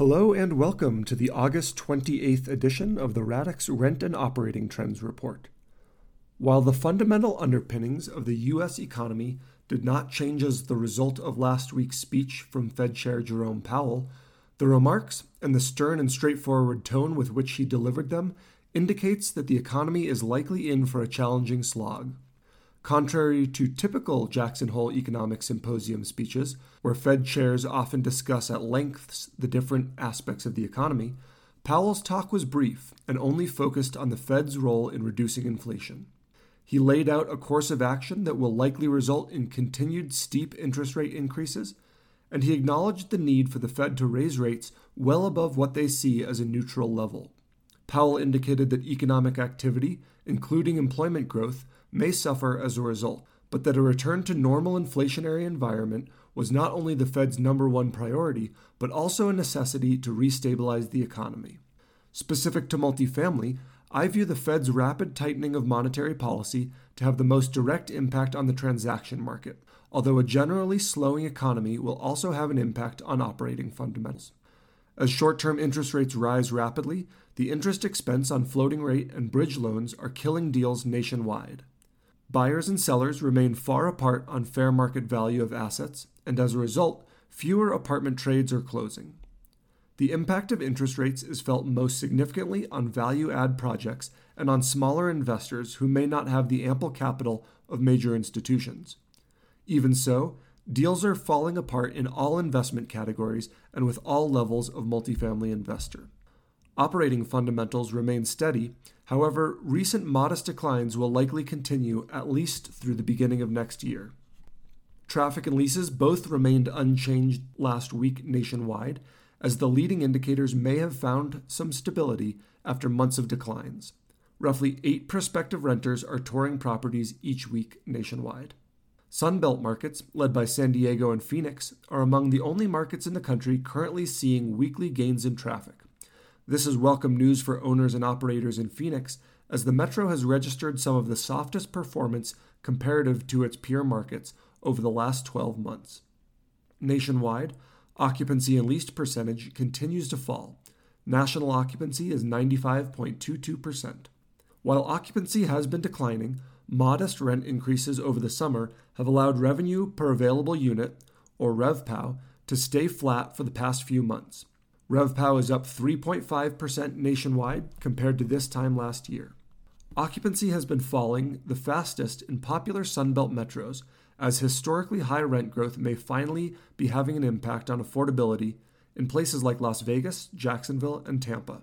Hello and welcome to the August 28th edition of the Radix Rent and Operating Trends Report. While the fundamental underpinnings of the U.S. economy did not change as the result of last week's speech from Fed Chair Jerome Powell, the remarks and the stern and straightforward tone with which he delivered them indicates that the economy is likely in for a challenging slog. Contrary to typical Jackson Hole Economic Symposium speeches, where Fed chairs often discuss at lengths the different aspects of the economy, Powell's talk was brief and only focused on the Fed's role in reducing inflation. He laid out a course of action that will likely result in continued steep interest rate increases, and he acknowledged the need for the Fed to raise rates well above what they see as a neutral level. Powell indicated that economic activity, including employment growth, may suffer as a result, but that a return to normal inflationary environment was not only the Fed's number one priority, but also a necessity to restabilize the economy. Specific to multifamily, I view the Fed's rapid tightening of monetary policy to have the most direct impact on the transaction market, although a generally slowing economy will also have an impact on operating fundamentals. As short term interest rates rise rapidly, the interest expense on floating rate and bridge loans are killing deals nationwide. Buyers and sellers remain far apart on fair market value of assets, and as a result, fewer apartment trades are closing. The impact of interest rates is felt most significantly on value add projects and on smaller investors who may not have the ample capital of major institutions. Even so, deals are falling apart in all investment categories and with all levels of multifamily investor. Operating fundamentals remain steady, however, recent modest declines will likely continue at least through the beginning of next year. Traffic and leases both remained unchanged last week nationwide, as the leading indicators may have found some stability after months of declines. Roughly eight prospective renters are touring properties each week nationwide. Sunbelt markets, led by San Diego and Phoenix, are among the only markets in the country currently seeing weekly gains in traffic. This is welcome news for owners and operators in Phoenix, as the metro has registered some of the softest performance comparative to its peer markets over the last 12 months. Nationwide, occupancy and leased percentage continues to fall. National occupancy is 95.22%. While occupancy has been declining, modest rent increases over the summer have allowed revenue per available unit, or RevPAU, to stay flat for the past few months. RevPAU is up 3.5% nationwide compared to this time last year. Occupancy has been falling the fastest in popular Sunbelt metros, as historically high rent growth may finally be having an impact on affordability in places like Las Vegas, Jacksonville, and Tampa.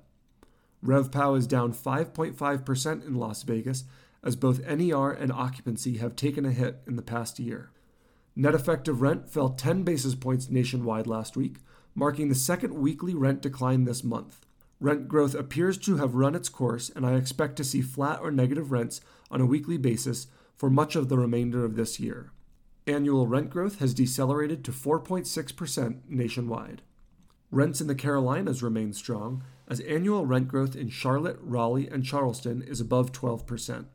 RevPAU is down 5.5% in Las Vegas, as both NER and occupancy have taken a hit in the past year. Net effective rent fell 10 basis points nationwide last week, marking the second weekly rent decline this month. Rent growth appears to have run its course, and I expect to see flat or negative rents on a weekly basis for much of the remainder of this year. Annual rent growth has decelerated to 4.6% nationwide. Rents in the Carolinas remain strong, as annual rent growth in Charlotte, Raleigh, and Charleston is above 12%.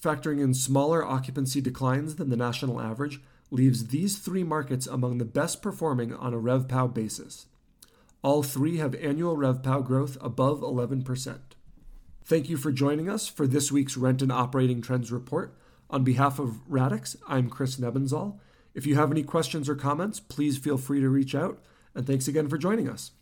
Factoring in smaller occupancy declines than the national average, leaves these three markets among the best performing on a RevPAU basis. All three have annual RevPAU growth above 11%. Thank you for joining us for this week's Rent and Operating Trends Report. On behalf of Radix, I'm Chris Nebenzahl. If you have any questions or comments, please feel free to reach out, and thanks again for joining us.